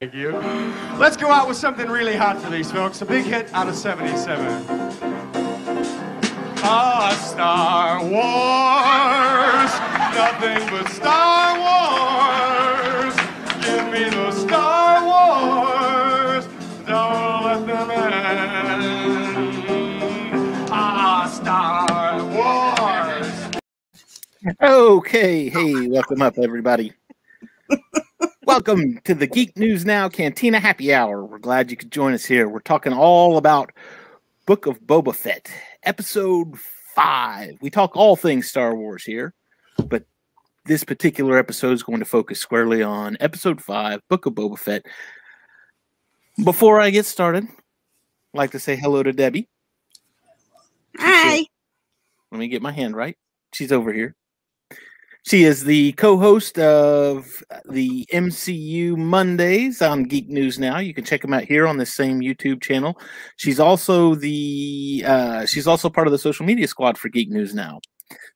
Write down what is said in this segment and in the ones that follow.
Thank you. Let's go out with something really hot for these folks. A big hit out of 77. Ah, Star Wars. Nothing but Star Wars. Give me the Star Wars. Don't let them end. Ah, Star Wars. Okay, hey, welcome up, everybody. Welcome to the Geek News Now Cantina Happy Hour. We're glad you could join us here. We're talking all about Book of Boba Fett, Episode 5. We talk all things Star Wars here, but this particular episode is going to focus squarely on Episode 5, Book of Boba Fett. Before I get started, I'd like to say hello to Debbie. Hi. Let me get my hand right. She's over here. She is the co-host of the MCU Mondays on Geek News Now. You can check them out here on the same YouTube channel. She's also the uh, she's also part of the social media squad for Geek News Now.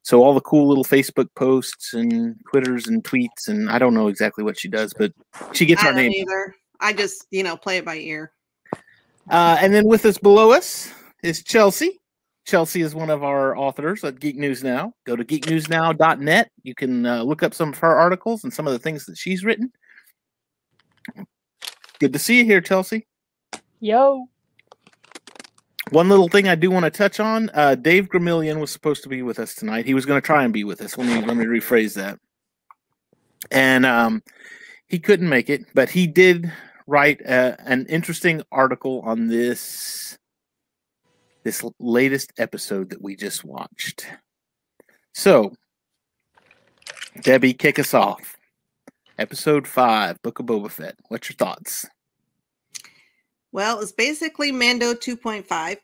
So all the cool little Facebook posts and Twitters and tweets and I don't know exactly what she does, but she gets I our name. either. I just, you know, play it by ear. Uh, and then with us below us is Chelsea. Chelsea is one of our authors at Geek News Now. Go to geeknewsnow.net. You can uh, look up some of her articles and some of the things that she's written. Good to see you here, Chelsea. Yo. One little thing I do want to touch on: uh, Dave Gramillion was supposed to be with us tonight. He was going to try and be with us. Let me let me rephrase that. And um, he couldn't make it, but he did write uh, an interesting article on this this latest episode that we just watched. So, Debbie, kick us off. Episode five, Book of Boba Fett. What's your thoughts? Well, it's basically Mando 2.5,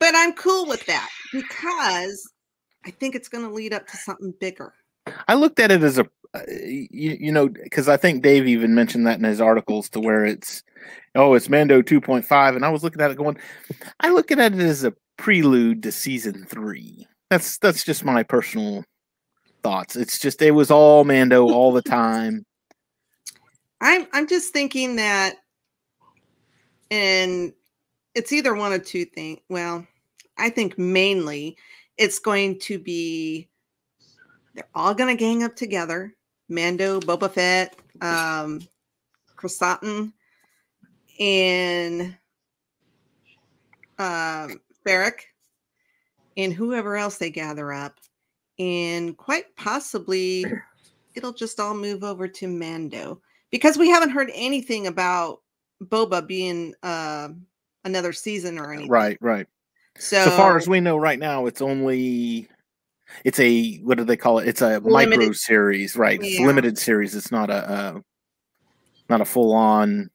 but I'm cool with that because I think it's going to lead up to something bigger. I looked at it as a, Uh, you, you know, because I think Dave even mentioned that in his articles to where it's, oh, it's Mando 2.5. And I was looking at it going, I look at it as a prelude to season three. That's, that's just my personal thoughts. It's just, it was all Mando all the time. I'm I'm just thinking that and it's either one of two things. Well, I think mainly it's going to be they're all going to gang up together. Mando, Boba Fett, um, Croissant, and um, Barrack, and whoever else they gather up. And quite possibly it'll just all move over to Mando because we haven't heard anything about Boba being uh, another season or anything. Right, right. So, So far as we know right now, it's only, it's a, what do they call it? It's a micro series, right? It's a limited series. It's not a, uh, not a full on,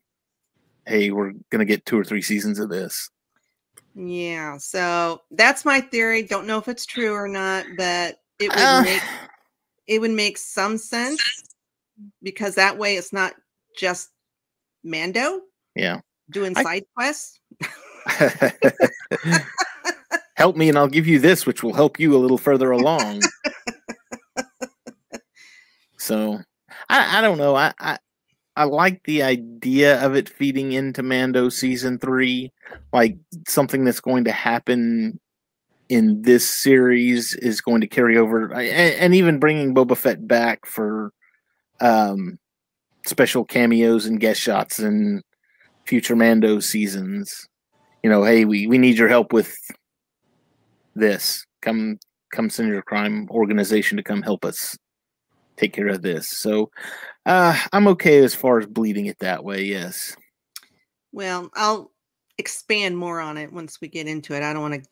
hey, we're going to get two or three seasons of this. yeah, so that's my theory. Don't know if it's true or not, but it would Uh, make it would make some sense because that way it's not just Mando yeah. doing I- side quests. help me and I'll give you this, which will help you a little further along. so I, I don't know. I, I I like the idea of it feeding into Mando season three, like something that's going to happen in this series is going to carry over, and, and even bringing Boba Fett back for um, special cameos and guest shots in future Mando seasons. You know, hey, we, we need your help with this. Come come send your crime organization to come help us take care of this. So uh I'm okay as far as bleeding it that way, yes. Well, I'll expand more on it once we get into it. I don't want to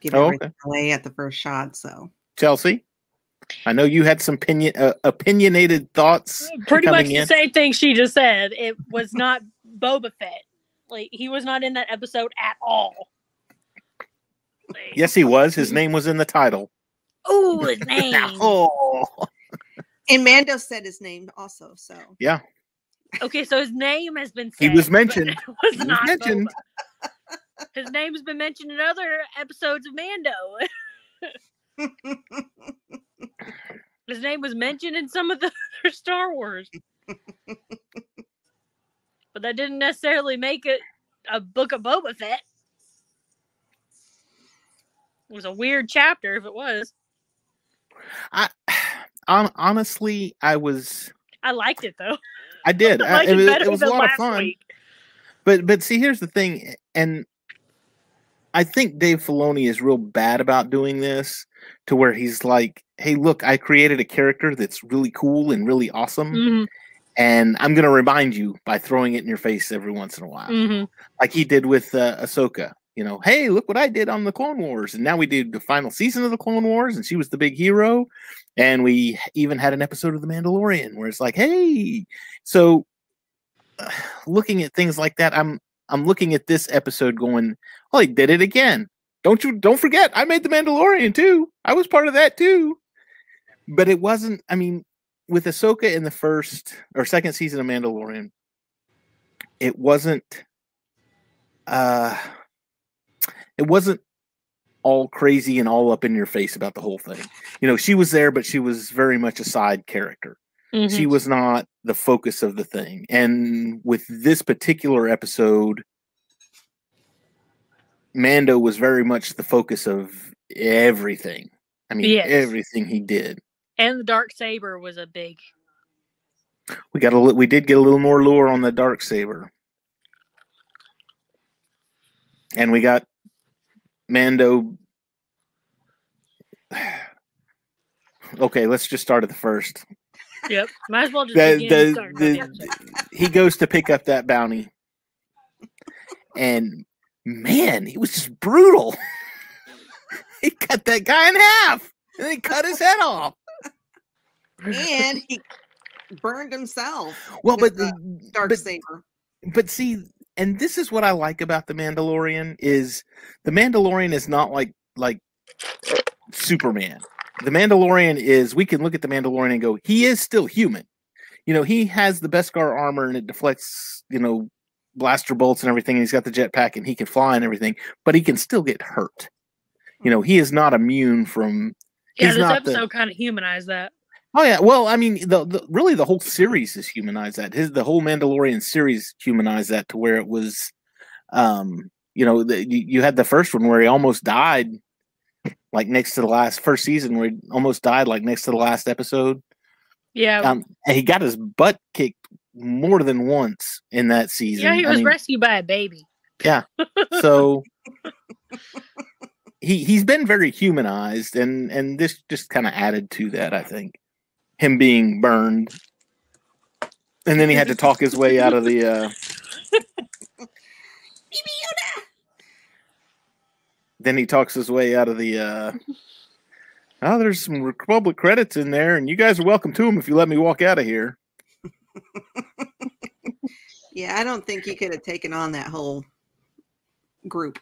give Oh, everything away at the first shot. So Chelsea, I know you had some opinion, uh, opinionated thoughts. Pretty much the in. same thing she just said. It was not Boba Fett. Like he was not in that episode at all. Like, Yes, he was. His mm-hmm. name was in the title. Ooh, his name. Oh, and Mando said his name also. So yeah. Okay, so his name has been He was mentioned. was He was not mentioned. Boba. His name has been mentioned in other episodes of Mando. His name was mentioned in some of the other Star Wars. But that didn't necessarily make it a book of Boba Fett. It was a weird chapter if it was. I, hon- honestly, I was, I liked it though. I did. I I- it, was, it was a lot of fun. week. But but see, here's the thing, and I think Dave Filoni is real bad about doing this to where he's like, "Hey, look, I created a character that's really cool and really awesome, Mhm, and I'm going to remind you by throwing it in your face every once in a while, mhm. like he did with uh, Ahsoka. You know, hey, look what I did on the Clone Wars, and now we did the final season of the Clone Wars, and she was the big hero, and we even had an episode of The Mandalorian where it's like, hey, so uh, looking at things like that, I'm I'm looking at this episode going, oh, he did it again. Don't you don't forget, I made The Mandalorian too. I was part of that too. But it wasn't, I mean, with Ahsoka in the first or second season of Mandalorian, it wasn't uh it wasn't all crazy and all up in your face about the whole thing. You know, she was there, but she was very much a side character Mhm. she was not the focus of the thing. And with this particular episode, Mando was very much the focus of everything. I mean, Yes. everything he did. and the dark saber was a big. We got a li- we did get a little more lore on the dark saber, and we got Mando. okay, let's just start at the first. Yep, might as well just the, begin the, start the- the he goes to pick up that bounty and man he was just brutal he cut that guy in half and he cut his head off and he burned himself. well but the Dark but, saber. but see and this is what i like about the mandalorian is the mandalorian is not like like superman. The mandalorian is we can look at the mandalorian and go he is still human. You know he has the beskar armor and it deflects you know blaster bolts and everything and he's got the jetpack and he can fly and everything but he can still get hurt. You know he is not immune from Yeah, this the- episode kind of humanized that. Oh yeah, well, I mean, the, the really the whole series has humanized that. His the whole Mandalorian series humanized that to where it was, um, you know, the, you, you had the first one where he almost died, like next to the last first season where he almost died, like next to the last episode. Yeah, Um, and he got his butt kicked more than once in that season. yeah, he I was mean, rescued by a baby. Yeah, so he he's been very humanized, and and this just kind of added to that. I think him being burned, and then he had to talk his way out of the. uh Then he talks his way out of the. uh Oh, there's some Republic credits in there, and you guys are welcome to them if you let me walk out of here. Yeah, I don't think he could have taken on that whole group.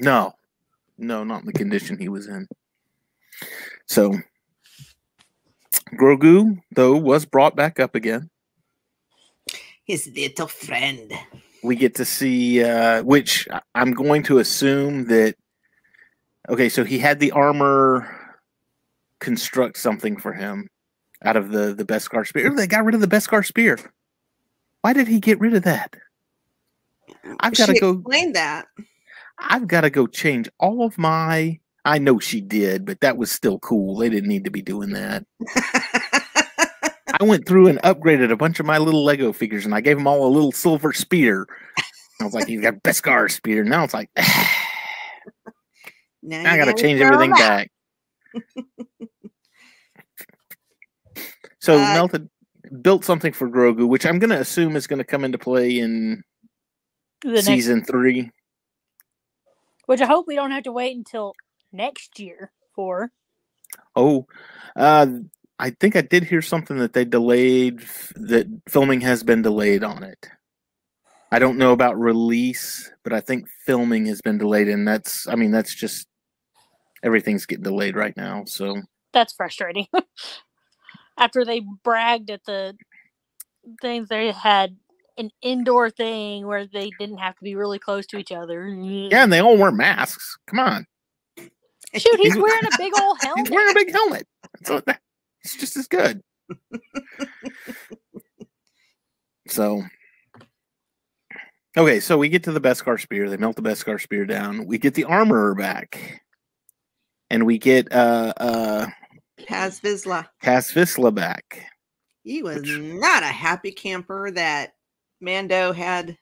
No, no, not in the condition he was in. So, Grogu, though, was brought back up again. His little friend. We get to see, uh, which I'm going to assume that. Okay, so he had the armor construct something for him out of the the Beskar spear. They got rid of the Beskar spear. Why did he get rid of that? I've got to go. explained that. I've got to go change all of my. I know she did, but that was still cool. They didn't need to be doing that. I went through and upgraded a bunch of my little Lego figures, and I gave them all a little silver spear. I was like, "You got Beskar spear." Now it's like, now I got to change everything that. back. so Uh, melted built something for Grogu, which I'm going to assume is going to come into play in The next, season three. which I hope we don't have to wait until next year for. Oh, uh, I think I did hear something that they delayed, that filming has been delayed on it. I don't know about release, but I think filming has been delayed, and that's, I mean, that's just everything's getting delayed right now. So, That's frustrating. After they bragged at the things, they had an indoor thing where they didn't have to be really close to each other. yeah, and they all wear masks. Come on. Shoot, he's He's- wearing a big old helmet. He's wearing a big helmet. So that- it's just as good. so, Okay, so we get to the Beskar spear. They melt the Beskar spear down. We get the armorer back, and we get uh uh Paz Vizsla. Cass Vizsla back. He was Which- not a happy camper that Mando had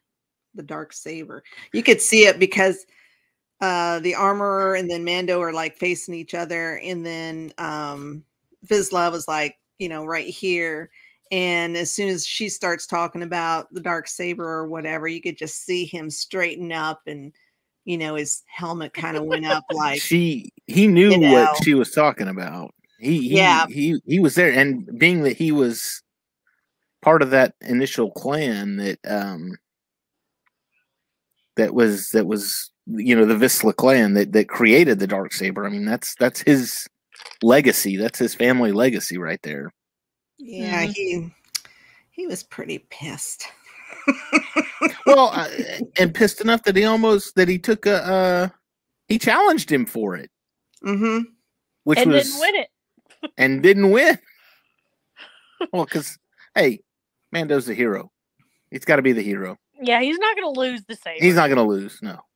the dark saber. You could see it because uh the armorer and then Mando are like facing each other, and then um Vizsla was like, you know, right here. And as soon as she starts talking about the dark saber or whatever, you could just see him straighten up and you know, his helmet kind of went up like she he knew you know. what she was talking about. He he, Yeah. he he was there, and being that he was part of that initial clan that um that was that was you know the Vizsla clan that that created the dark saber. I mean that's that's his legacy. That's his family legacy right there. Yeah, Mhm. he he was pretty pissed. Well, uh, and pissed enough that he almost that he took a uh he challenged him for it, Mm-hmm. which and was didn't win it. and didn't win. well, because hey, Mando's the hero. He's got to be the hero. Yeah, he's not going to lose the saber. He's not going to lose. No, He- he-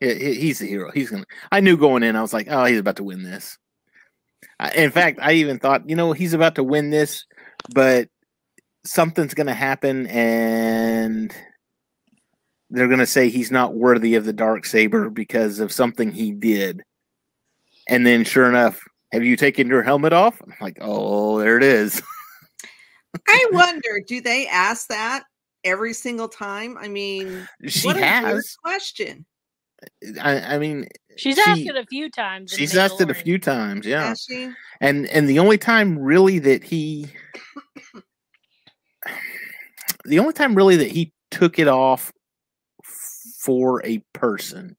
he's the hero. He's gonna. I knew going in. I was like, oh, he's about to win this. I, in fact, I even thought, you know, he's about to win this, but something's going to happen, and they're going to say he's not worthy of the dark saber because of something he did. And then, sure enough, have you taken your helmet off? I'm like, oh, there it is. I wonder, do they ask that every single time? I mean, she what a weird has. question. I, I mean, She's she- asked it a few times. she's asked it a few times. Yeah. Has she? and and the only time really that he the only time really that he took it off for a person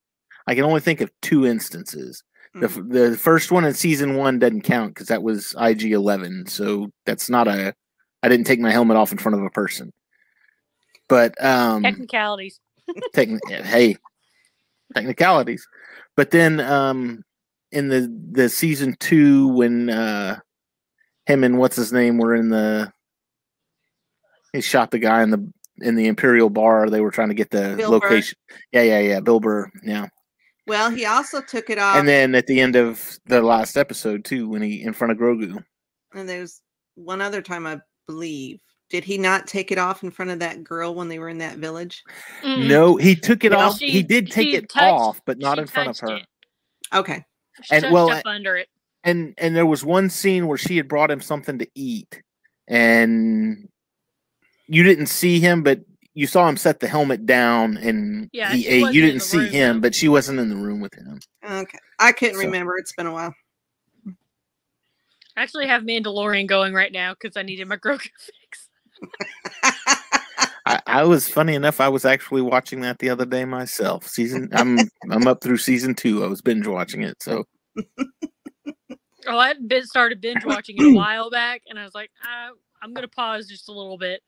i can only think of two instances the, f- the first one in season one doesn't count because that was IG-11 so that's not a i didn't take my helmet off in front of a person but um Technicalities. techni- hey technicalities. But then um in the the season two when uh him and what's his name were in the he shot the guy in the in the imperial bar. They were trying to get the Bill Burr. location. Yeah yeah yeah bill burr yeah. Well, he also took it off, and then at the end of the last episode too when he in front of grogu. And there's one other time I believe. Did he not take it off in front of that girl when they were in that village? Mm-mm. no he took it Well, off he did take it touched- off but not in front of her it. Okay. She And, well, up under it. and and there was one scene where she had brought him something to eat and you didn't see him but you saw him set the helmet down and Yeah, he ate you didn't see room, him though. but she wasn't in the room with him Okay. I couldn't So- remember. It's been a while. I actually have Mandalorian going right now because I needed my Grogu fix. I, I was funny enough i was actually watching that the other day myself season i'm i'm up through season two i was binge watching it so Oh, I hadn't been started binge watching it a while back, and I was like, uh, I'm gonna pause just a little bit.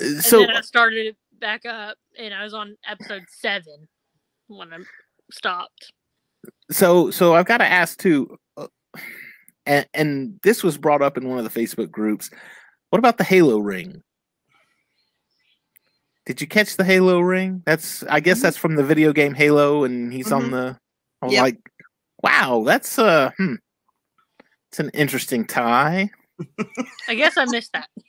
And so then I started it back up, and I was on episode seven when I stopped. so so i've got to ask too uh, and and this was brought up in one of the facebook groups what about the halo ring did you catch the halo ring that's i guess Mhm. that's from the video game halo and he's on Mhm. the i was Yep. like wow that's uh hmm it's an interesting tie I guess I missed that.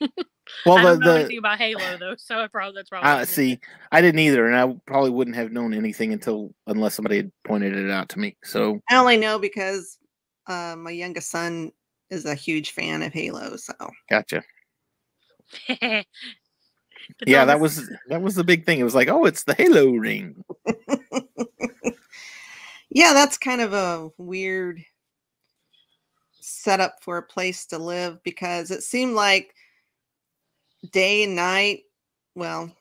well I the, don't know the anything about Halo though, so I probably that's probably. why I uh, see it. i didn't either and i probably wouldn't have known anything until unless somebody had pointed it out to me so I only know because uh, my youngest son is a huge fan of Halo. So gotcha It's yeah that was that was the big thing it was like oh it's the halo ring yeah, that's kind of a weird setup for a place to live because it seemed like day and night. Well,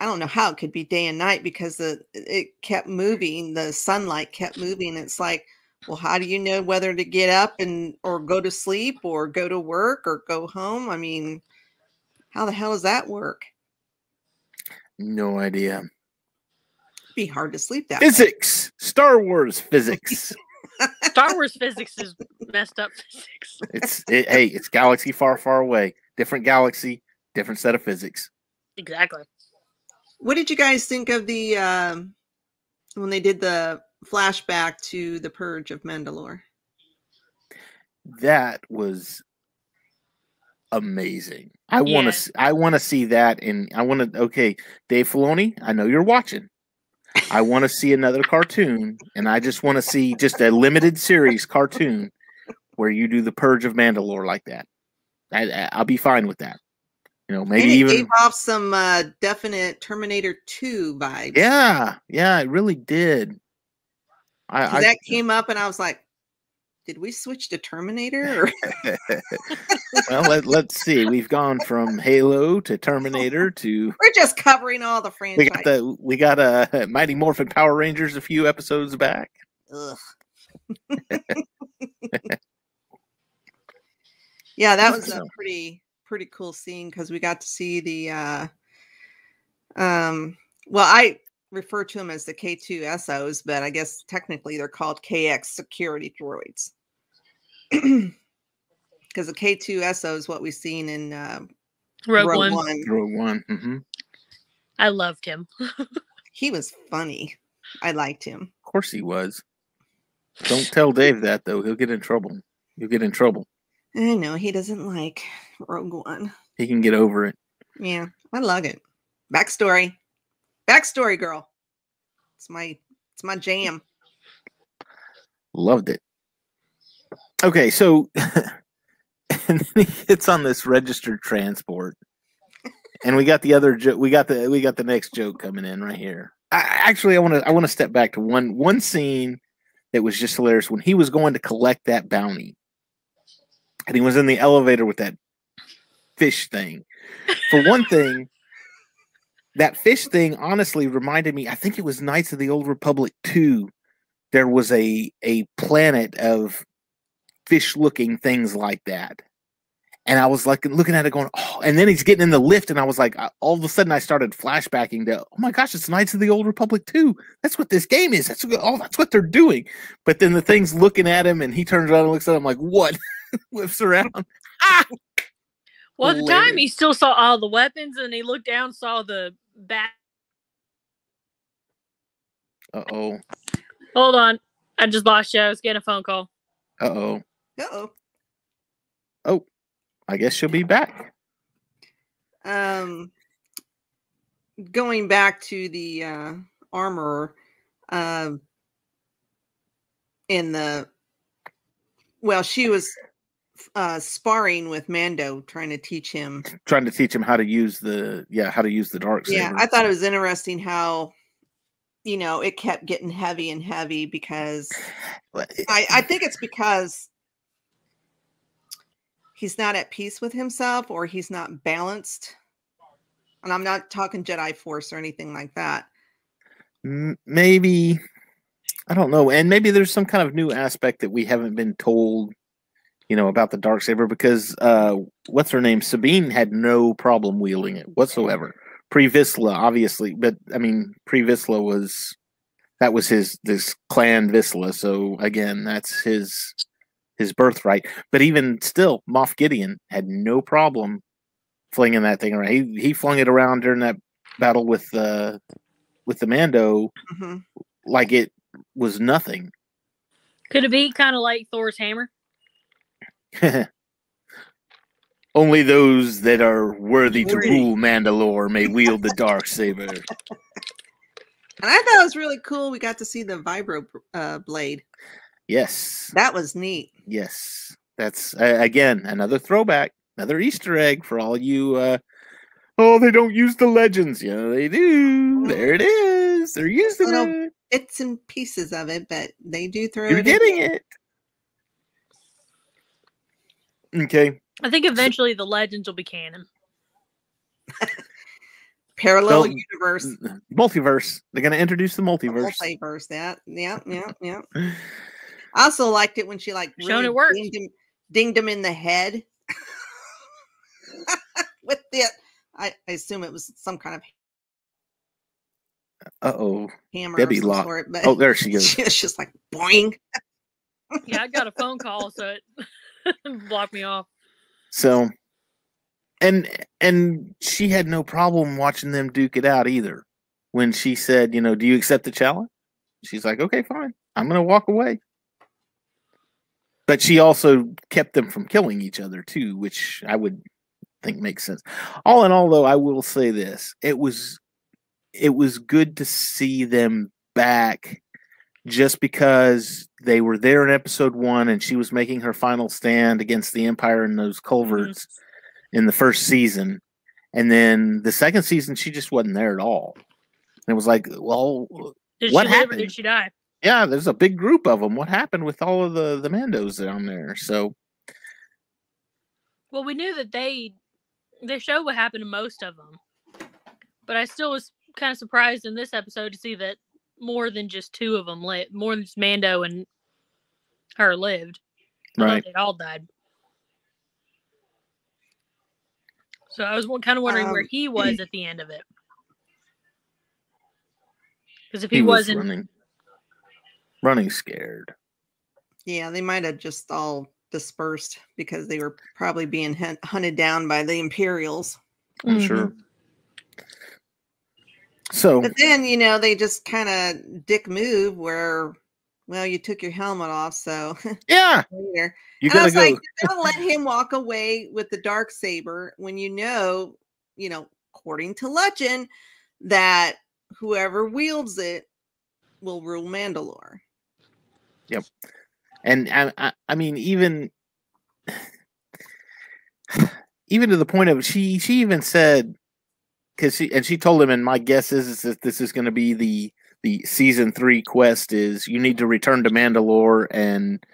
I don't know how it could be day and night because the it kept moving, the sunlight kept moving. It's like, well, how do you know whether to get up and or go to sleep or go to work or go home? I mean, how the hell does that work? no idea be hard to sleep that way. physics star wars physics Star Wars physics is messed up physics. it's it, hey it's galaxy far far away different galaxy different set of physics Exactly. What did you guys think of the um, when they did the flashback to the Purge of Mandalore? That was amazing. I want to. I want to see that, and I want to. Okay, Dave Filoni, I know you're watching. I want to see another cartoon, and I just want to see just a limited series cartoon where you do the Purge of Mandalore like that. I, I- I'll be fine with that. You know, maybe and it even gave off some uh, definite Terminator 2 vibes. yeah, yeah, it really did. I, 'Cause I that came up, and I was like, "Did we switch to Terminator?" Or well, let, let's see. We've gone from Halo to Terminator to we're just covering all the we got the we got uh, Mighty Morphin Power Rangers a few episodes back. Ugh. yeah, that was a pretty pretty cool scene because we got to see the uh um well I refer to them as the K2 SOs, but I guess technically they're called KX security droids. Because the K2 SO is what we've seen in uh, Rogue, Rogue One. One. Rogue One. hmm I loved him. He was funny. I liked him. Of course he was. Don't tell Dave that though. He'll get in trouble. He'll get in trouble. I know he doesn't like Rogue One. He can get over it. Yeah, I love it. Backstory, backstory, girl. It's my it's my jam. Loved it. Okay, so and then he gets on this registered transport, and we got the other joke. We got the we got the next joke coming in right here. I, actually, I want to I want to step back to one one scene that was just hilarious when he was going to collect that bounty, and he was in the elevator with that fish thing. For one thing, that fish thing honestly reminded me. I think it was Knights of the Old Republic two. There was a a planet of fish looking things like that. And I was like looking at it going, oh, and then he's getting in the lift, and I was like, I- all of a sudden I started flashbacking to, oh my gosh, it's Knights of the Old Republic 2. That's what this game is. That's what, oh, that's what they're doing. But then the thing's looking at him, and he turns around and looks at him like, what? Whips around. Ah! Well, at the time he still saw all the weapons, and he looked down, saw the bat. Uh oh. Hold on, I just lost you. I was getting a phone call. Uh oh. Uh Oh, I guess she'll be back. oh. Um, going back to the uh, armorer, um, in the well, she was uh, sparring with Mando, trying to teach him. Trying to teach him how to use the yeah, how to use the dark saber. Yeah, I thought it was interesting how, you know, it kept getting heavy and heavy because I, I think it's because he's not at peace with himself or he's not balanced. And I'm not talking Jedi Force or anything like that. Maybe I don't know, and maybe there's some kind of new aspect that we haven't been told, you know, about the dark saber because uh, what's her name? Sabine had no problem wielding it whatsoever. Pre Vizsla, obviously, but I mean, Pre Vizsla was that was his this clan Vizsla, so again, that's his his birthright. But even still, Moff Gideon had no problem flinging that thing around. He he flung it around during that battle with uh with the Mando Mhm. like it was nothing. Could it be kind of like Thor's hammer? Only those that are worthy to rule Mandalore may wield the dark saber. And I thought it was really cool. We got to see the vibro uh, blade. Yes, That was neat. yes. That's uh, again another throwback, another Easter egg for all you. Uh, oh, they don't use the legends. Yeah, they do. There it is. They're using Little it. Bits and pieces of it, but they do throw You're it. in. getting it. Okay. I think eventually the legends will be canon. Parallel Well, universe. Multiverse. They're going to introduce the multiverse. Multiverse. That. Yeah. Yeah. Yeah. I also liked it when she like Shown really it worked. dinged him, dinged him in the head with the. I, I assume it was some kind of Uh oh. hammer Debbie of some lock- sort, but Oh, there she goes. she was just like boing. Yeah, I got a phone call, so it blocked me off. So, and and she had no problem watching them duke it out either. When she said, you know, do you accept the challenge? She's like, okay, fine. I'm gonna walk away. But she also kept them from killing each other too, which I would think makes sense. All in all, though, I will say this: it was it was good to see them back, just because they were there in episode one, and she was making her final stand against the Empire in those culverts mm-hmm. in the first season, and then the second season she just wasn't there at all. And it was like, well, Did What she live or happened? did she die? yeah, there's a big group of them. What happened with all of the the Mandos down there? So Well, we knew that they they showed what happened to most of them, but I still was kind of surprised in this episode to see that more than just two of them lived, more than just Mando and her lived. Right, they'd all died. So I was kind of wondering where Um, he was at the end of it. Because if he, he was wasn't, running, running scared. Yeah, they might have just all dispersed because they were probably being hunted down by the Imperials. I'm Mhm. sure. So But then, you know, they just kind of dick move where, well, you took your helmet off, so yeah, later. you and I gotta was go. like, don't let him walk away with the dark saber when you know, you know, according to legend, that whoever wields it will rule Mandalore. Yep, and I, I, I mean, even even to the point of she she even said because she and she told him, and my guess is, is that this is going to be the the season three quest is you need to return to Mandalore and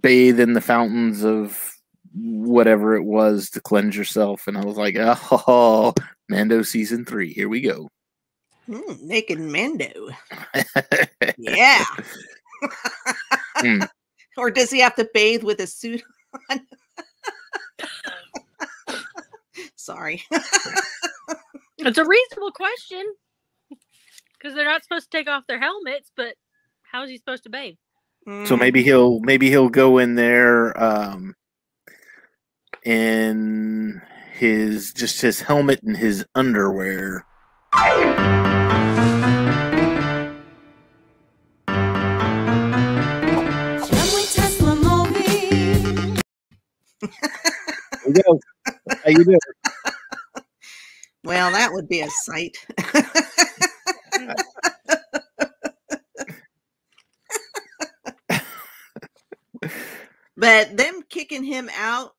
bathe in the fountains of whatever it was to cleanse yourself. And I was like, oh, Mando season three, here we go. Mm, naked Mando. Yeah. Hmm. or does he have to bathe with a suit on? Sorry. it's a reasonable question. Because they're not supposed to take off their helmets, but how is he supposed to bathe? So Mm, maybe he'll maybe he'll go in there um in his just his helmet and his underwear. you go. How you doing? Well, that would be a sight. but them kicking him out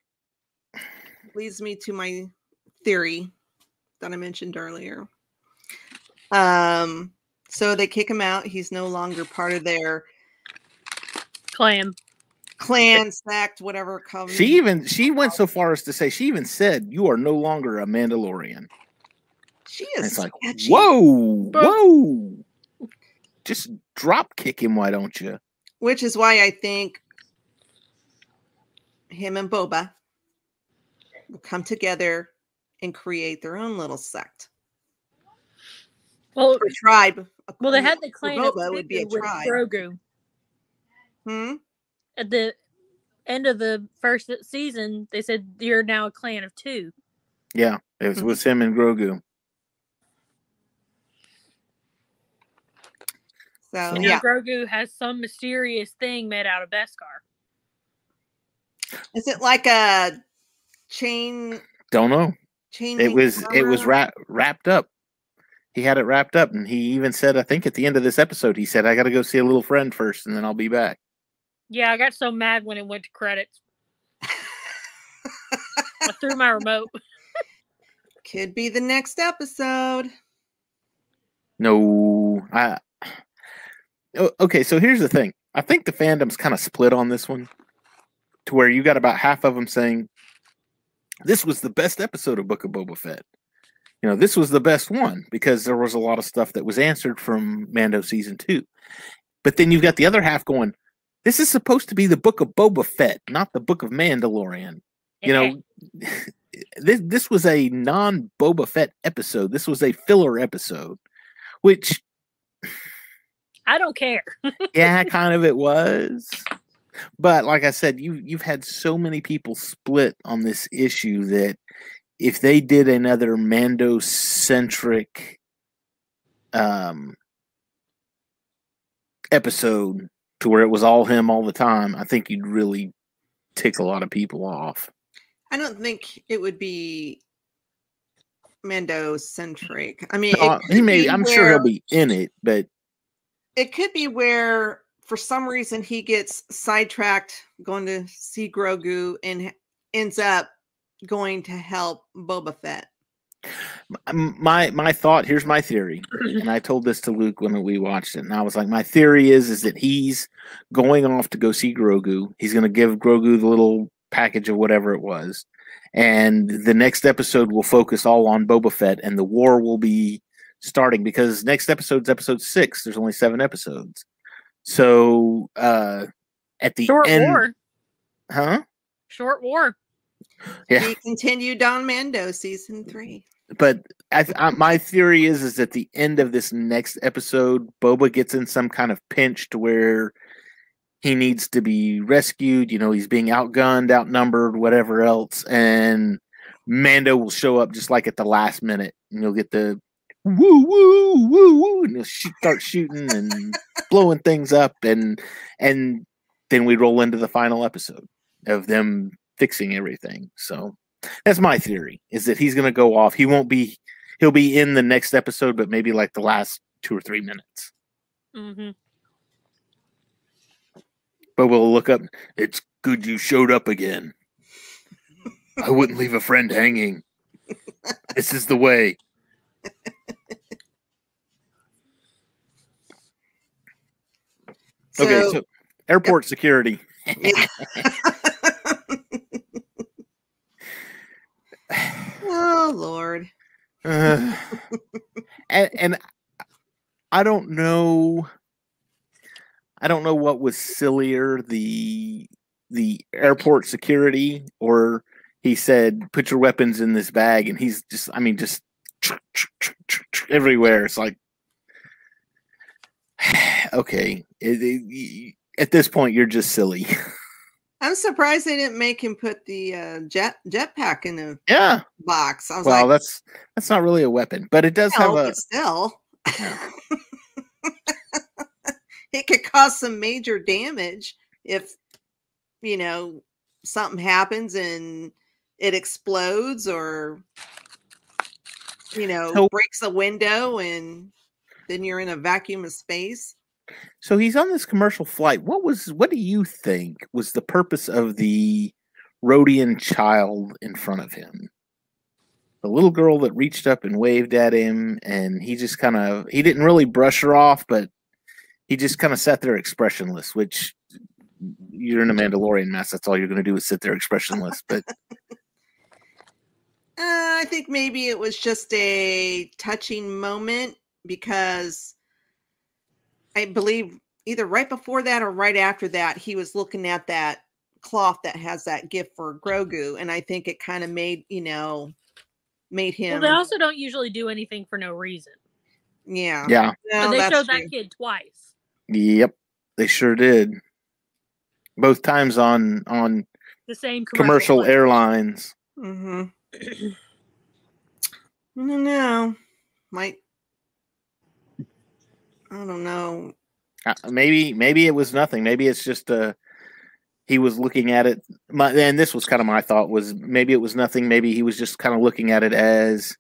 leads me to my theory that I mentioned earlier. Um, so they kick him out. He's no longer part of their Clam. Clan, sect, whatever. Covenant. She even she went so far as to say she even said you are no longer a Mandalorian. she And is it's like sketchy. whoa, Bro. whoa. Just drop kick him, why don't you? which is why I think him and Boba will come together and create their own little sect Well, or tribe. well, they had the to clan of Boba would be a Grogu with tribe. Grogu Hmm? At the end of the first season. They said you're now a clan of two. Yeah, it was, hmm. was him and Grogu. So And yeah, Grogu has some mysterious thing made out of Beskar. is it like a chain? Don't know. Chain. It link was it was armor? wrap, wrapped up. He had it wrapped up, and he even said, I think at the end of this episode, he said, "I got to go see a little friend first, and then I'll be back." Yeah, I got so mad when it went to credits. I threw my remote. Could be the next episode. No, I. O- Okay, so here's the thing. I think the fandom's kind of split on this one, to where you got about half of them saying this was the best episode of Book of Boba Fett. You know, this was the best one because there was a lot of stuff that was answered from Mando season two. But then you've got the other half going, this is supposed to be the Book of Boba Fett, not the Book of Mandalorian. You know, this this was a non Boba Fett episode. This was a filler episode, which I don't care. yeah, kind of it was. But like I said, you you've had so many people split on this issue that if they did another Mando centric um episode to where it was all him all the time, I think you'd really tick a lot of people off. I don't think it would be Mando centric. I mean, Uh, he may. I'm sure he'll be in it, but It could be where, for some reason, he gets sidetracked going to see Grogu and ends up going to help Boba Fett. My my thought here's my theory. And i told this to luke when we watched it and i was like my theory is is that he's going off to go see grogu. He's going to give grogu the little package of whatever it was. And the next episode will focus all on boba fett and the war will be starting because next episode's episode six. There's only seven episodes. So uh at the Short end war. huh? Short war. Yeah He continued on Mando season three. but I, th- I, my theory is is at the end of this next episode, Boba gets in some kind of pinch to where he needs to be rescued. You know, he's being outgunned, outnumbered, whatever else, and Mando will show up just like at the last minute, and you'll get the woo woo woo woo, and he'll shoot, start shooting and blowing things up, and and then we roll into the final episode of them fixing everything. So that's my theory is that he's going to go off. He won't be. He'll be in the next episode, but maybe like the last two or three minutes. Mm-hmm. But we'll look up. It's good you showed up again. I wouldn't leave a friend hanging. This is the way. Okay, So- so airport security. Yeah. Oh Lord. Uh, and, and I don't know. I don't know what was sillier the the airport security or he said put your weapons in this bag and he's just I mean just everywhere. It's like okay, it- it- at this point you're just silly. I'm surprised they didn't make him put the uh, jet jetpack in the yeah. box. I was Well, like, that's that's not really a weapon, but it does have a still, Yeah. it could cause some major damage if you know something happens and it explodes or you know So- breaks a window and then you're in a vacuum of space. So he's on this commercial flight. What was what do you think was the purpose of the Rodian child in front of him? The little girl that reached up and waved at him and he just kind of he didn't really brush her off, but he just kind of sat there expressionless, which you're in a Mandalorian mess. That's all you're gonna do is sit there expressionless. But Uh, I think maybe it was just a touching moment because I believe either right before that or right after that, he was looking at that cloth that has that gift for Grogu. And I think it kind of made, you know, made Well, him. they also don't usually do anything for no reason. yeah. yeah, No, but they showed true. that kid twice. yep, they sure did. Both times on on The same commercial flight. airlines. Mm-hmm. I don't know. Might. I don't know. Uh, maybe maybe it was nothing. Maybe it's just uh he was looking at it. My and this was kind of my thought was maybe it was nothing. Maybe he was just kind of looking at it as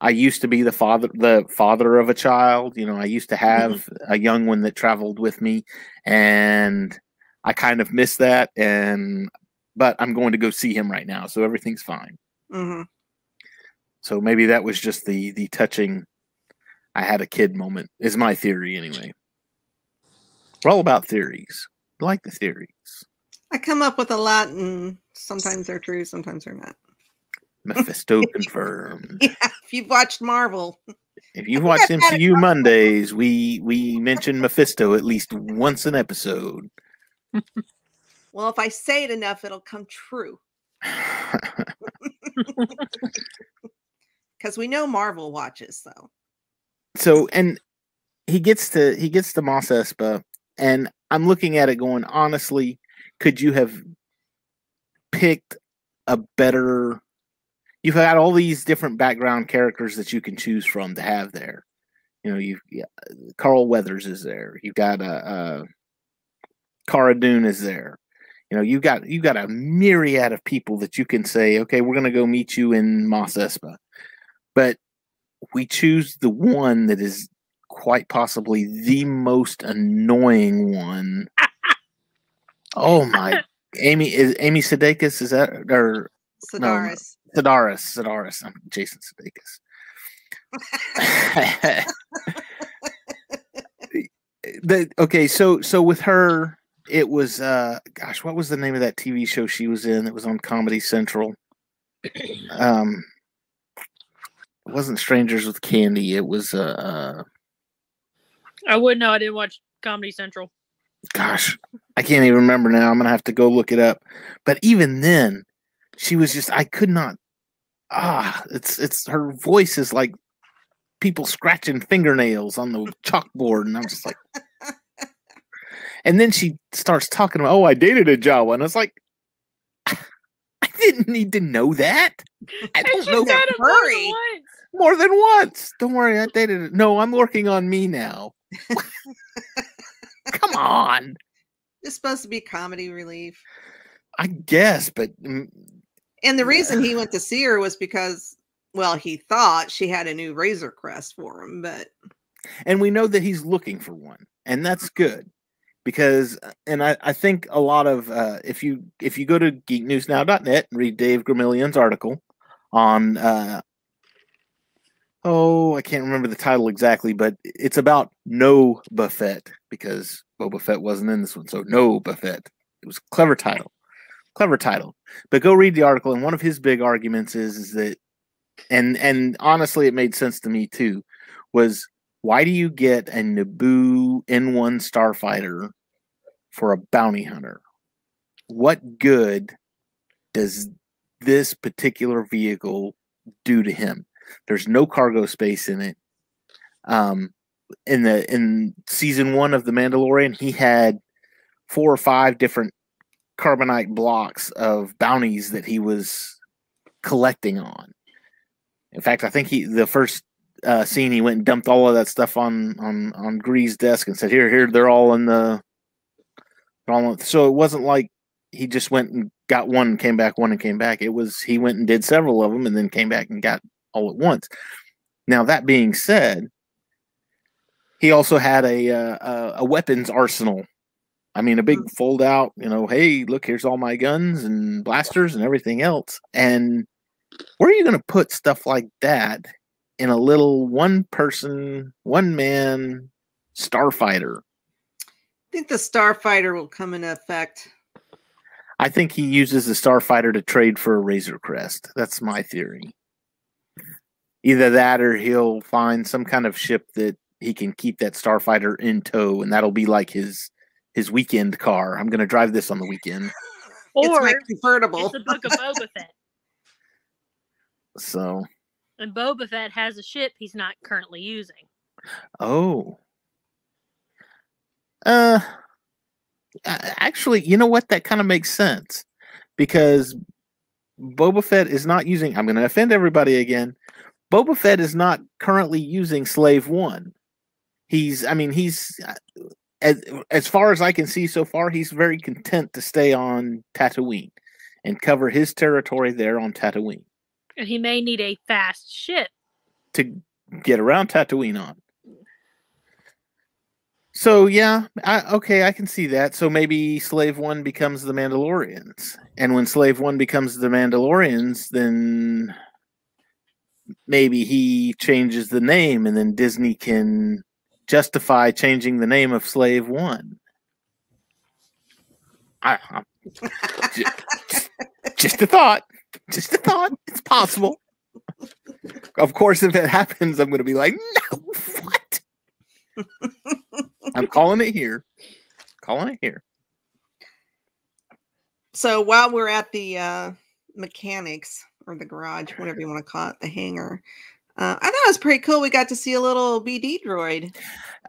i used to be the father the father of a child. You know i used to have a young one that traveled with me and i kind of miss that and but i'm going to go see him right now so everything's fine. Hmm so maybe that was just the the touching i had a kid moment is my theory anyway. We're all about theories. I like the theories. I come up with a lot, and sometimes they're true, sometimes they're not. mephisto confirmed. Yeah, if you've watched Marvel, if you think watch I've had it mcu mondays we we mention mephisto at least once an episode. Well, if I say it enough, it'll come true. Because we know Marvel watches, though. So and he gets to he gets to Mos Espa, and I'm looking at it going, honestly, could you have picked a better you've got all these different background characters that you can choose from to have there. You know, you've yeah, Carl Weathers is there. You've got uh, uh Cara Dune is there. You know, you've got you've got a myriad of people that you can say, okay, we're gonna go meet you in Mos Espa. But we choose the one that is quite possibly the most annoying one. oh my Amy is Amy Sudeikis, is that or no. Sedaris. Sedaris, Sedaris. I'm Jason Sudeikis. the, okay, so so with her, it was uh gosh, what was the name of that TV show she was in that was on Comedy Central? Um it wasn't Strangers with Candy, it was uh, uh I wouldn't know. I didn't watch Comedy Central. gosh, I can't even remember now. I'm gonna have to go look it up. But even then, she was just I could not ah it's it's her voice is like people scratching fingernails on the chalkboard, and I'm just like and then she starts talking about, oh, I dated a Jawa, and I was like, I didn't need to know that. I don't know said it more than Hurry. More than once. Don't worry, I dated it. No, I'm working on me now. Come on. It's supposed to be comedy relief. I guess, but mm, And the reason he went to see her was because, well, he thought she had a new Razor Crest for him, but and we know that he's looking for one, and that's good because, uh, and I, I think a lot of uh, if you if you go to geeknewsnow.net and read Dave Gramillion's article on uh, oh I can't remember the title exactly, but it's about no Buffett because Boba Fett wasn't in this one, so no Buffett. It was clever title, clever title. But go read the article, and one of his big arguments is is that, and and honestly, it made sense to me too, was why do you get a Naboo N1 starfighter for a bounty hunter? What good does this particular vehicle do to him? There's no cargo space in it. Um, in the in season one of The Mandalorian, he had four or five different carbonite blocks of bounties that he was collecting on. In fact, I think he the first uh, scene he went and dumped all of that stuff on on on Greef's desk and said, "Here, here, they're all in the." all in-" So it wasn't like he just went and got one and came back, one and came back. It was he went and did several of them and then came back and got all at once. Now that being said, he also had a uh, a, a weapons arsenal. I mean, a big fold out. You know, hey, look, here's all my guns and blasters and everything else. And where are you going to put stuff like that in a little one person, one man starfighter? I think the Starfighter will come into effect. I think he uses the starfighter to trade for a Razor Crest. That's my theory. Either that or he'll find some kind of ship that he can keep that starfighter in tow, and that'll be like his his weekend car. I'm going to drive this on the weekend. it's Or my convertible. it's a book of Boba Fett. So, And Boba Fett has a ship he's not currently using. oh, uh, actually, you know what? That kind of makes sense because Boba Fett is not using. I'm going to offend everybody again. Boba Fett is not currently using Slave One. He's, I mean, he's uh, as as far as I can see so far, he's very content to stay on Tatooine and cover his territory there on Tatooine And he may need a fast ship. to get around Tatooine on. So yeah, I, okay, I can see that. So maybe Slave One becomes the Mandalorians, and when Slave One becomes the Mandalorians, then maybe he changes the name, and then Disney can justify changing the name of Slave One. I, just, just a thought. Just a thought. It's possible. Of course, if it happens, I'm going to be like, no, what? I'm calling it here. Calling it here. So while we're at the uh, mechanics or the garage, whatever you want to call it, the hangar, uh, I thought it was pretty cool. We got to see a little BD droid.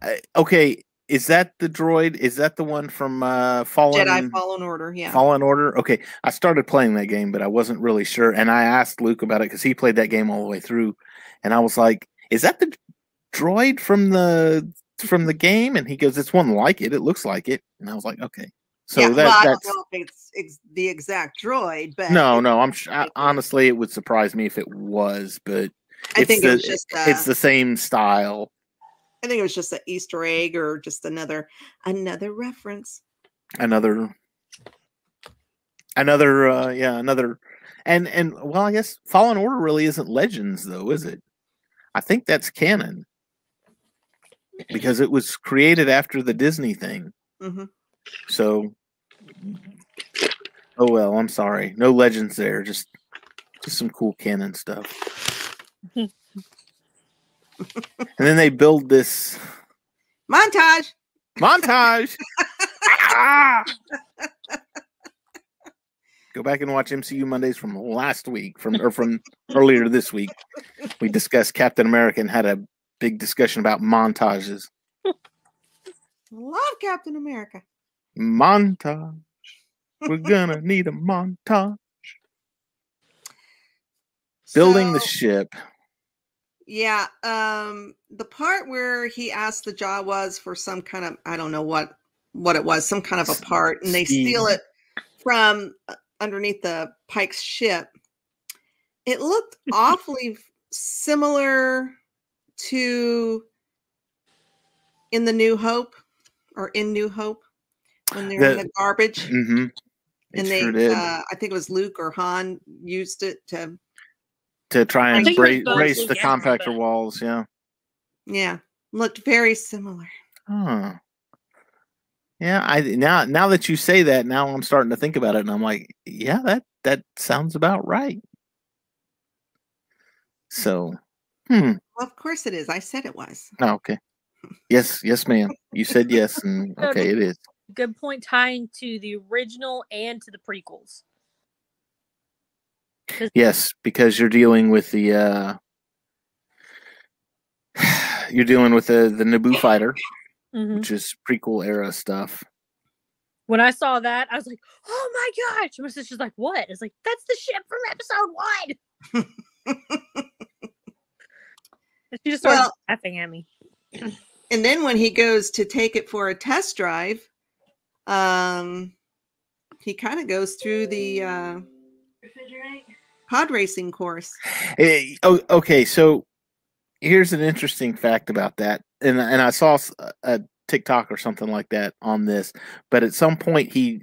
Uh, okay, is that the droid? Is that the one from uh, Fallen Jedi Fallen Order. Yeah. Fallen Order? Okay, I started playing that game, but I wasn't really sure, and I asked Luke about it because he played that game all the way through, and I was like, "Is that the droid from the from the game?" And he goes, "It's one like it. It looks like it." And I was like, "Okay." So yeah, that well, that's it's ex- the exact droid, but no, no. I'm sh- I, honestly, it would surprise me if it was, but I it's think the, it was just uh, it's the same style. I think it was just an Easter egg or just another another reference. another another uh yeah another and and well i guess fallen order really isn't legends though is it i think that's canon because it was created after the disney thing hmm so oh well i'm sorry no legends there just just some cool canon stuff and then they build this Montage. montage. Ah! Go back and watch MCU Mondays from last week, from or from earlier this week. We discussed Captain America and had a big discussion about montages. Love Captain America. Montage. We're gonna need a montage. Building the ship. Yeah, um the part where he asked the Jawas for some kind of I don't know what what it was, some kind of a part and they steal it from uh, underneath the Pike's ship. It looked awfully similar to in the New Hope or in New Hope when they're in The- the garbage Mm-hmm. and they uh, I think it was Luke or Han used it to to try and think it brace, both brace Luke the compactor but- walls. Yeah. yeah, looked very similar. Huh. Yeah, I now now that you say that, now I'm starting to think about it, and I'm like, yeah, that that sounds about right. So, hmm. Well, of course it is. I said it was. Oh, okay. Yes, yes, ma'am. You said yes, and okay, it is. Good point tying to the original and to the prequels. Yes, because you're dealing with the uh you're dealing with the the Naboo fighter, Mhm. which is prequel era stuff. When I saw that, I was like, "Oh my gosh!" My sister's like, "What?" It's like that's the ship from episode one. And she just started Well- laughing at me. And then when he goes to take it for a test drive, um, he kind of goes through the uh, pod racing course. Eh, oh, okay, so here's an interesting fact about that, and and I saw a TikTok or something like that on this, but at some point he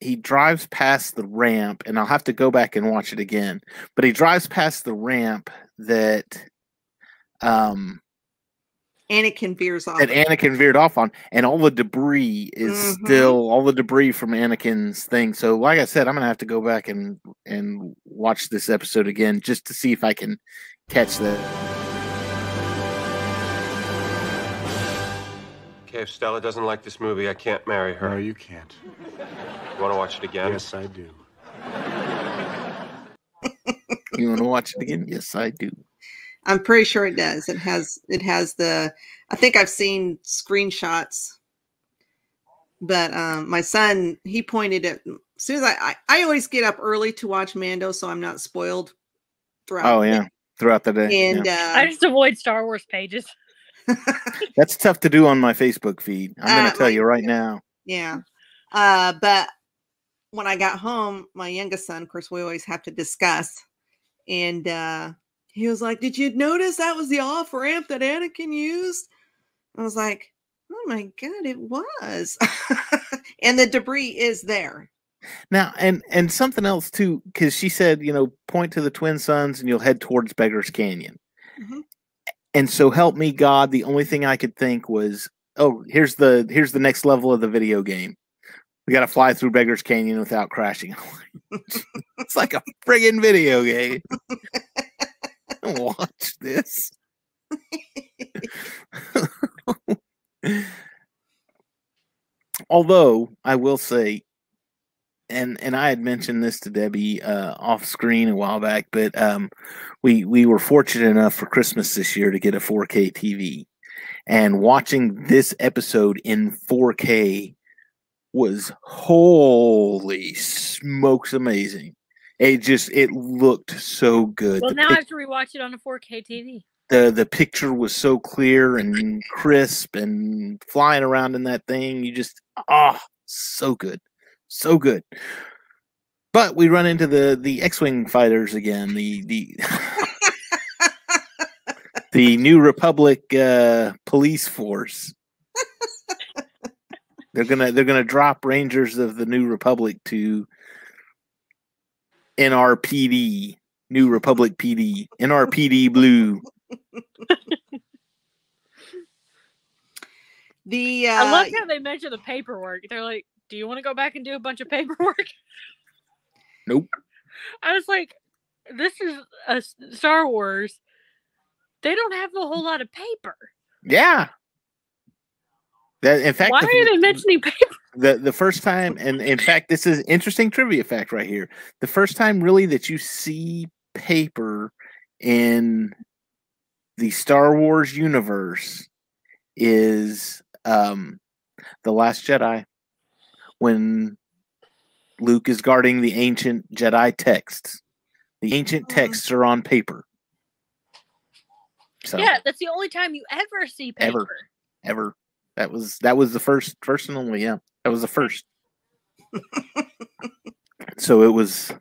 he drives past the ramp, and I'll have to go back and watch it again. But he drives past the ramp that um Anakin veers off. that Anakin veered off on, and all the debris is Mhm. still all the debris from Anakin's thing. So, like I said, I'm gonna have to go back and and watch this episode again just to see if I can catch that. Okay, if Stella doesn't like this movie, I can't marry her. No, you can't. You want to watch it again? Yes, I do. You want to watch it again? Yes, I do. I'm pretty sure it does. It has it has the I think I've seen screenshots. But um my son he pointed at as soon as I, I I always get up early to watch Mando so I'm not spoiled throughout. Oh the yeah, throughout the day. day. And yeah. I uh, just avoid Star Wars pages. That's tough to do on my Facebook feed. I'm Uh, gonna tell mine you right too. now. yeah. Uh but when I got home, my youngest son, of course, we always have to discuss. And uh he was like, Did you notice that was the off ramp that Anakin used? I was like, Oh my god, it was. and the debris is there. Now, and and something else too, because she said, you know, point to the twin suns and you'll head towards Beggar's Canyon. Mhm. And so help me God, the only thing I could think was, oh, here's the here's the next level of the video game. We got to fly through Beggar's Canyon without crashing. it's like a friggin' video game. Watch this. Although I will say, and and I had mentioned this to Debbie uh, off screen a while back, but um, we we were fortunate enough for Christmas this year to get a 4K TV, and watching this episode in 4K was holy smokes amazing. It just it looked so good. Well, the, now I pic- have to rewatch it on a 4K TV. the the picture was so clear and crisp and flying around in that thing. You just ah, so good, so good. But we run into the the X-wing fighters again. The the the New Republic uh, police force. they're gonna they're gonna drop Rangers of the New Republic to NRPD, New Republic PD, NRPD Blue. The uh, I love how they mention the paperwork. They're like, "Do you want to go back and do a bunch of paperwork?" Nope. I was like, "This is a Star Wars. They don't have a whole lot of paper. Yeah. That in fact Why the, are they mentioning paper?" The the first time and in fact this is interesting trivia fact right here. The first time really that you see paper in the Star Wars universe is um the last Jedi when Luke is guarding the ancient Jedi texts. The ancient Oh. texts are on paper. So Yeah, that's the only time you ever see paper. Ever. ever. That was that was the first first and only, yeah. That was the first. so it was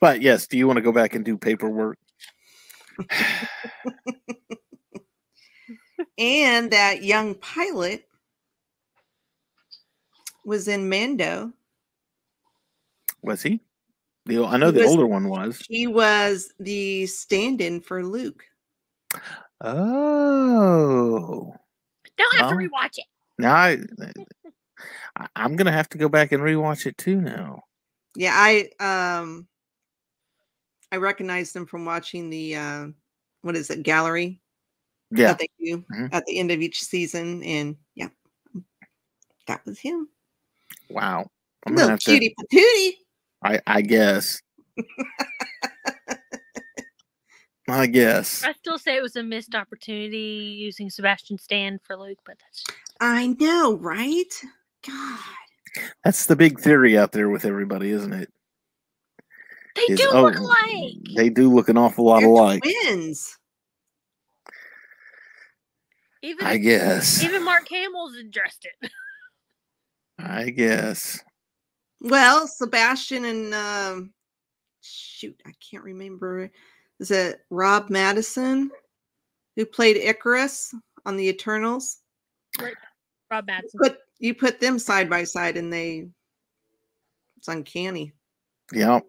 but yes, do you want to go back and do paperwork? and that young pilot was in Mando. Was he? The I know He the was- older one was. He was the stand-in for Luke. Oh. Don't have to Oh. rewatch it. Now I, I I'm gonna have to go back and rewatch it too now. Yeah, I um I recognized him from watching the uh what is it, gallery Yeah. that they do Mhm. at the end of each season. And yeah, that was him. Wow. I'm gonna Little have to cutie patootie. I, I guess. I guess. I still say it was a missed opportunity using Sebastian Stan for Luke, but that's I know, right? God. That's the big theory out there with everybody, isn't it? they Is, do oh, look alike. They do look an awful lot They're alike. twins. Even I guess. even Mark Hamill's addressed it. I guess. Well, Sebastian and um shoot, I can't remember. Is it Rob Madison who played Ikaris on the Eternals? Rob Madison. But you put them side by side and they it's uncanny. Yeah.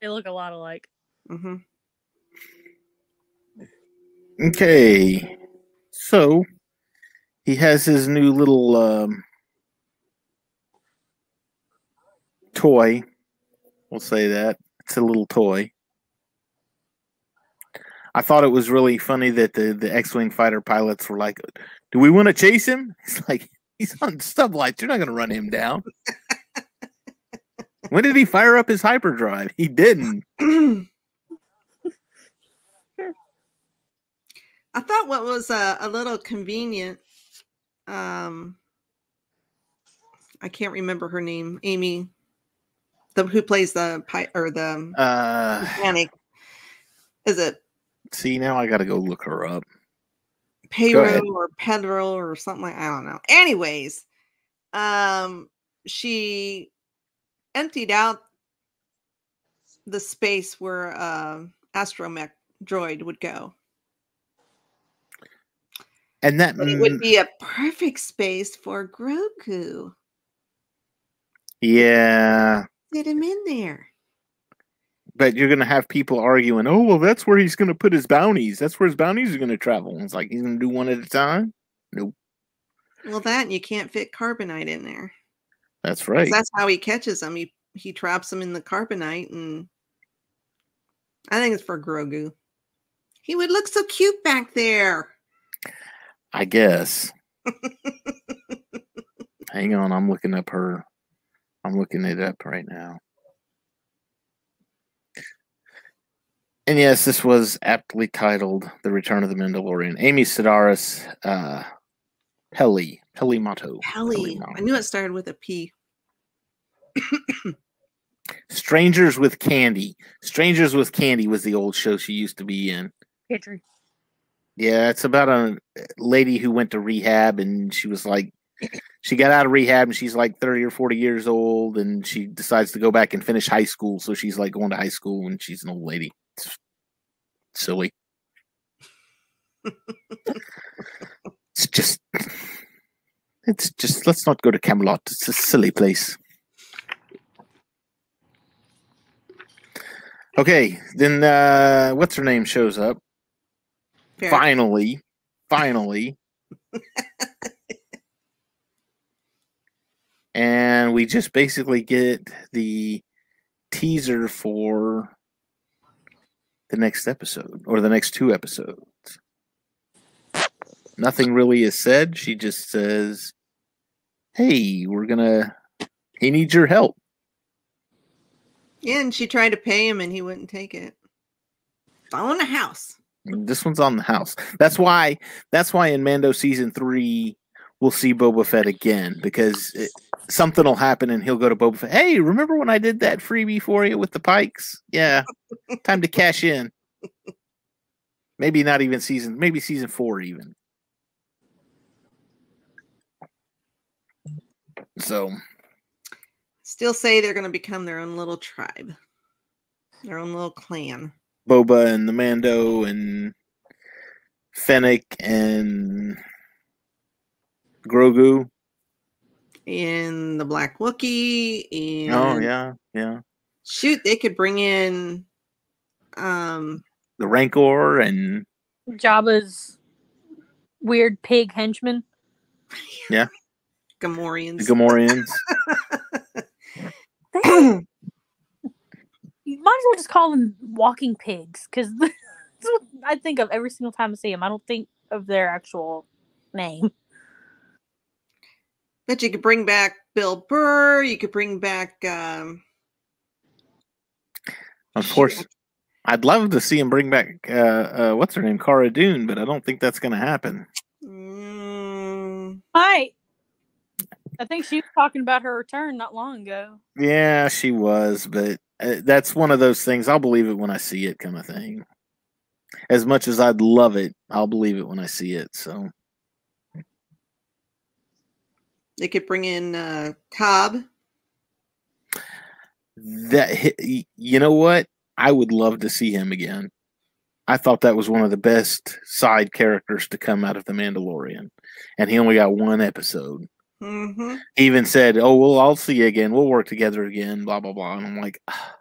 They look a lot alike. hmm Okay. So he has his new little um, toy. We'll say that. It's a little toy. I thought it was really funny that the, the X Wing fighter pilots were like, Do we want to chase him? He's like, He's on sublights. You're not going to run him down. when did he fire up his hyperdrive? He didn't. I thought what was a, a little convenient. Um, I can't remember her name. Amy, the who plays the pi- or the Uh, mechanic. Is it see, now I got to go look her up. Pedro or Pedro or something like I don't know. Anyways, um, she emptied out the space where uh, astromech droid would go. And that But it mm, would be a perfect space for Grogu. yeah, Get him in there. But you're gonna have people arguing. Oh well, that's where he's gonna put his bounties. That's where his bounties are gonna travel. And it's like he's gonna do one at a time. Nope. Well, that and you can't fit carbonite in there. That's right. That's how he catches them. He he traps them in the carbonite, and I think it's for Grogu. He would look so cute back there. I guess. Hang on, I'm looking up her. I'm looking it up right now. And yes, this was aptly titled "The Return of the Mandalorian." Amy Sedaris, uh, Peli, Peli Motto, Pelly. I knew it started with a P. Strangers with Candy. Strangers with Candy was the old show she used to be in. Picture. Yeah, it's about a lady who went to rehab and she was like, she got out of rehab and she's like 30 or 40 years old and she decides to go back and finish high school. So she's like going to high school and she's an old lady. It's silly. it's just, it's just, let's not go to Camelot. It's a silly place. Okay, then uh what's her name shows up? Fair. finally, finally. and we just basically get the teaser for the next episode or the next two episodes. Nothing really is said. She just says, Hey, we're gonna, he needs your help. Yeah, and she tried to pay him and he wouldn't take it. Own the house. This one's on the house. That's why. That's why in Mando season three, we'll see Boba Fett again because it, something will happen and he'll go to Boba Fett. Hey, remember when I did that freebie for you with the Pikes? Yeah, time to cash in. Maybe not even season. Maybe season four even. So Still say they're going to become their own little tribe, their own little clan. Boba and the Mando and Fennec and Grogu. In the Black Wookie and Oh yeah, yeah. shoot, they could bring in um The Rancor and Jabba's weird pig henchman. Yeah. Gamorreans. Gamorreans. They- you might as well just call them walking pigs because that's what I think of every single time I see them. I don't think of their actual name. But you could bring back Bill Burr. You could bring back um Unfortunately, I'd love to see him bring back uh, uh, what's her name, Cara Dune, but I don't think that's going to happen. mm, Hi. I think she was talking about her return not long ago. Yeah, she was, but uh, that's one of those things. I'll believe it when I see it, kind of thing. As much as I'd love it, I'll believe it when I see it. So they could bring in uh Cobb. that you know what? I would love to see him again. I thought that was one of the best side characters to come out of the mandalorian and he only got one episode. Hmm he even said oh well i'll see you again. We'll work together again blah blah blah. And i'm like "Ah,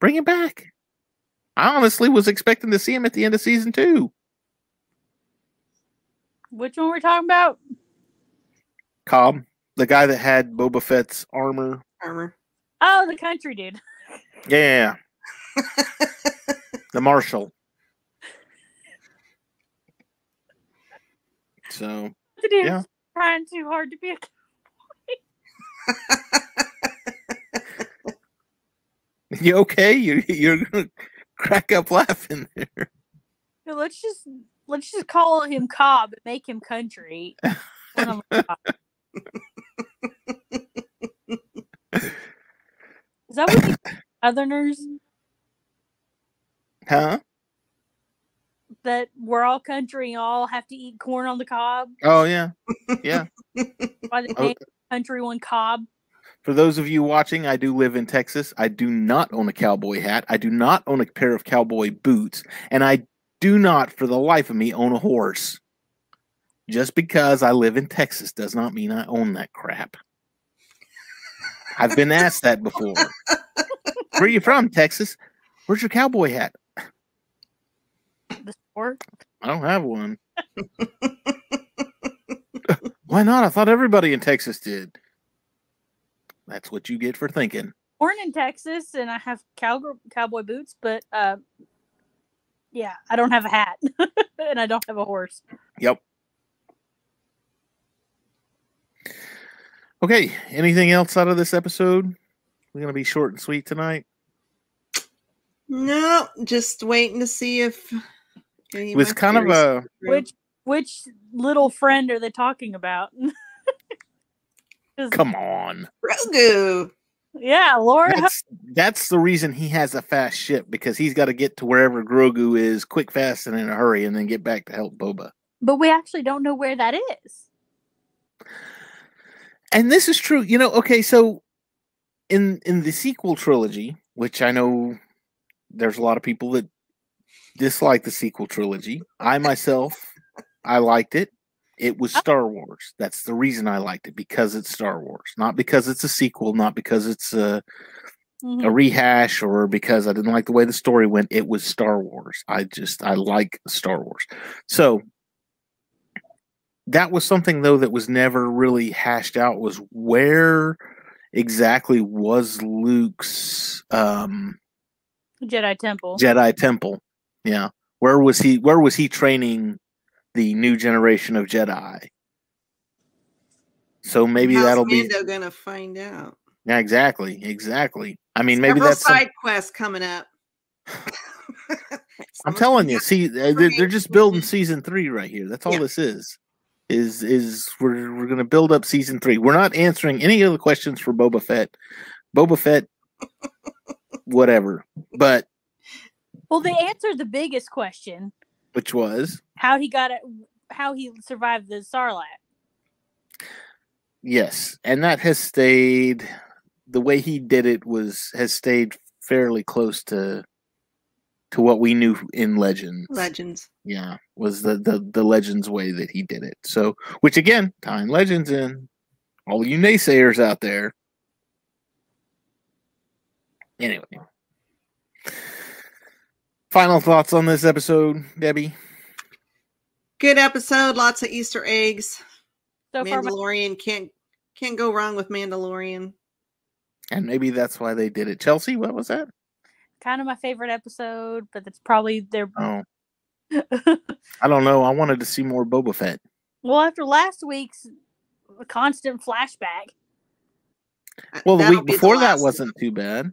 bring him back. I honestly was expecting to see him at the end of season two. Which one we're talking about? Cobb the guy that had boba fett's armor Armor. Oh, the country dude. yeah the marshal so Yeah. trying too hard to be a cowboy. You okay? You you're gonna crack up laughing there. Let's just let's just call him Cobb and make him country. When I'm like, "Cobb." Is that what the Southerners Huh? that we're all country and all have to eat corn on the cob? Oh yeah. Yeah. They Oh. name country one cob? For those of you watching, I do live in Texas. I do not own a cowboy hat. I do not own a pair of cowboy boots, and I do not, for the life of me, own a horse. Just because I live in Texas does not mean I own that crap. I've been asked that before. Where are you from, Texas? Where's your cowboy hat? The sport? I don't have one. Why not? I thought everybody in Texas did. That's what you get for thinking. Born in Texas and I have cow cowboy boots, but uh, yeah, I don't have a hat and I don't have a horse. Yep. Okay. Anything else out of this episode? We're gonna be short and sweet tonight. No, just waiting to see if It was kind of a. Which which little friend are they talking about? come on. Grogu. yeah, Laura. That's that's the reason he has a fast ship because he's got to get to wherever Grogu is quick, fast, and in a hurry, and then get back to help Boba. But we actually don't know where that is. And this is true. You know, okay, so in in the sequel trilogy, which I know there's a lot of people that dislike the sequel trilogy. I myself, I liked it. It was Star Wars. That's the reason I liked it because it's Star Wars, not because it's a sequel, not because it's a Mhm. a rehash or because I didn't like the way the story went. It was Star Wars. I just I like Star Wars. So that was something though that was never really hashed out was where exactly was Luke's um Jedi Temple. Jedi temple. Yeah. Where was he where was he training the new generation of Jedi? So maybe How's that'll be Mando gonna find out. yeah, exactly, exactly. I mean, maybe Several that's some- side quests coming up. I'm telling you, see, uh, they're, they're just building season three right here. That's all Yeah. this is. Is is we're we're gonna build up season three. We're not answering any of the questions for Boba Fett. Boba Fett, whatever. But Well, they answered the biggest question: which was how he got it, how he survived the Sarlacc. yes, and that has stayed. The way he did it was has stayed fairly close to to what we knew in Legends. Legends. yeah was the, the the legends way that he did it so which again tying legends in all you naysayers out there anyway final thoughts on this episode debbie Good episode. Lots of Easter eggs. So far, my, Mandalorian can't can't go wrong with Mandalorian. and maybe that's why they did it chelsea what was that kind of my favorite episode, but that's probably their. oh. I don't know i wanted to see more boba fett. Well, after last week's constant flashback, Uh, well the that'll week be before that last wasn't too bad.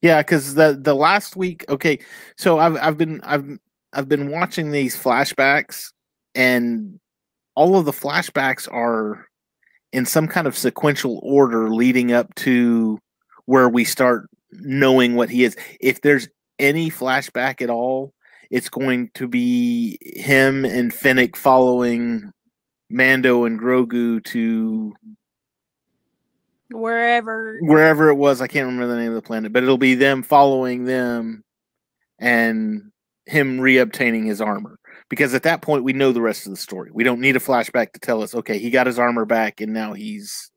Yeah because the the last week okay so i've i've been i've i've been watching these flashbacks and all of the flashbacks are in some kind of sequential order leading up to where we start knowing what he is if there's any flashback at all it's going to be him and Fennec following Mando and Grogu to wherever wherever it was. I can't remember the name of the planet, but it'll be them following them and him reobtaining his armor. Because at that point, we know the rest of the story. We don't need a flashback to tell us, okay, he got his armor back and now he's,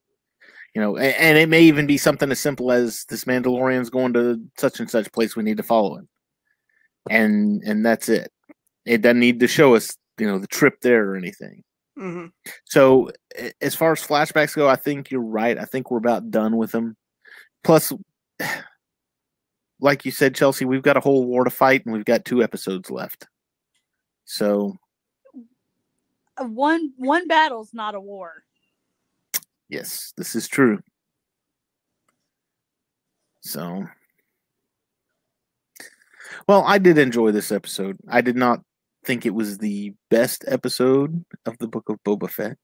you know, and it may even be something as simple as this Mandalorian's going to such and such place. We need to follow him, and and that's it. It doesn't need to show us, you know, the trip there or anything. Mhm. So as far as flashbacks go, I think you're right. I think we're about done with them. Plus, like you said, Chelsea, we've got a whole war to fight, and we've got two episodes left. So one one battle's not a war. Yes, this is true. So, well, I did enjoy this episode. I did not think it was the best episode of the Book of Boba Fett,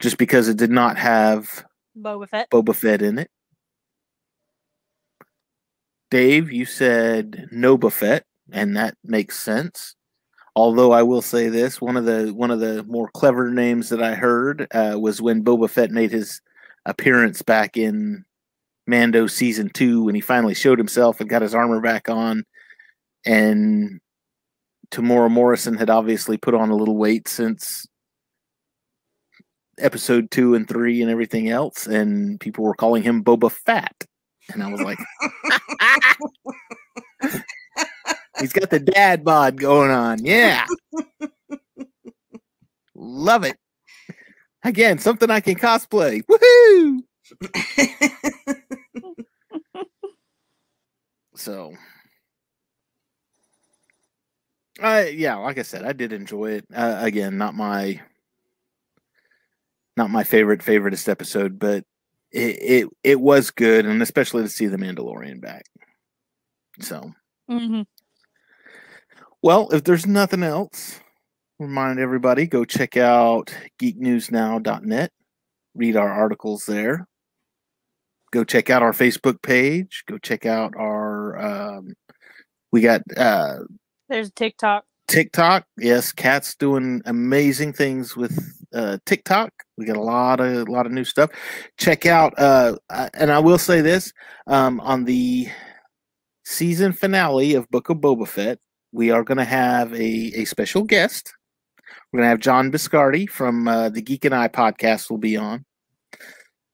just because it did not have Boba Fett. Boba Fett in it. Dave, you said Noba Fett, and that makes sense. Although I will say this, one of the one of the more clever names that I heard uh, was when Boba Fett made his appearance back in Mando season two when he finally showed himself and got his armor back on, and Temuera Morrison had obviously put on a little weight since episode two and three and everything else, and people were calling him Boba Fat. And I was like, he's got the dad bod going on. Yeah. Love it. Again, something I can cosplay. Woohoo! So, uh, yeah, like I said, I did enjoy it. Uh, again, not my, not my favorite favoriteest episode, but it, it it was good, and especially to see the Mandalorian back. So, hmm well, if there's nothing else, remind everybody go check out geeknewsnow.net, read our articles there. Go check out our Facebook page. Go check out our um, we got uh There's TikTok. TikTok. Yes, Cat's doing amazing things with uh, TikTok. We got a lot of a lot of new stuff. Check out, uh, and I will say this: um, on the season finale of Book of Boba Fett, we are going to have a a special guest. We're going to have John Biscardi from uh, the Geek and I podcast will be on.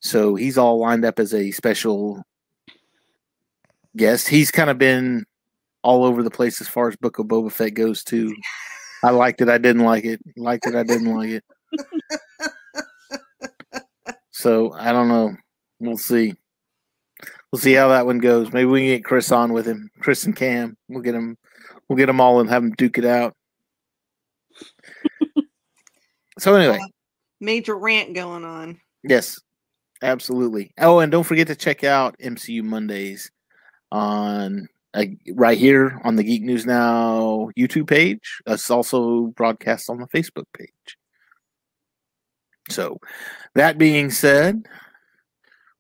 So he's all lined up as a special guest. He's kind of been all over the place as far as Book of Boba Fett goes too. I liked it. I didn't like it. Liked it. I didn't like it. So I don't know. We'll see. We'll see how that one goes. Maybe we can get Chris on with him. Chris and Cam. We'll get them. We'll get them all and have them duke it out. so anyway, Major rant going on. yes, absolutely. Oh, and don't forget to check out MCU Mondays on uh, right here on the Geek News Now YouTube page. It's also broadcast on the Facebook page. So, that being said,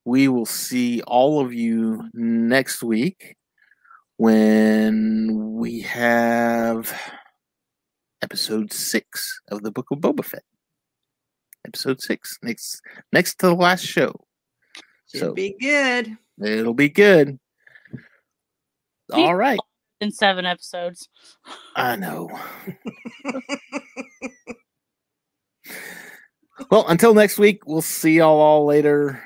we will see all of you next week when we have episode six of the Book of Boba Fett. Episode six, next next to the last show. Should So- be good. It'll be good. All right. in seven episodes. I know. well, until next week, we'll see y'all all later.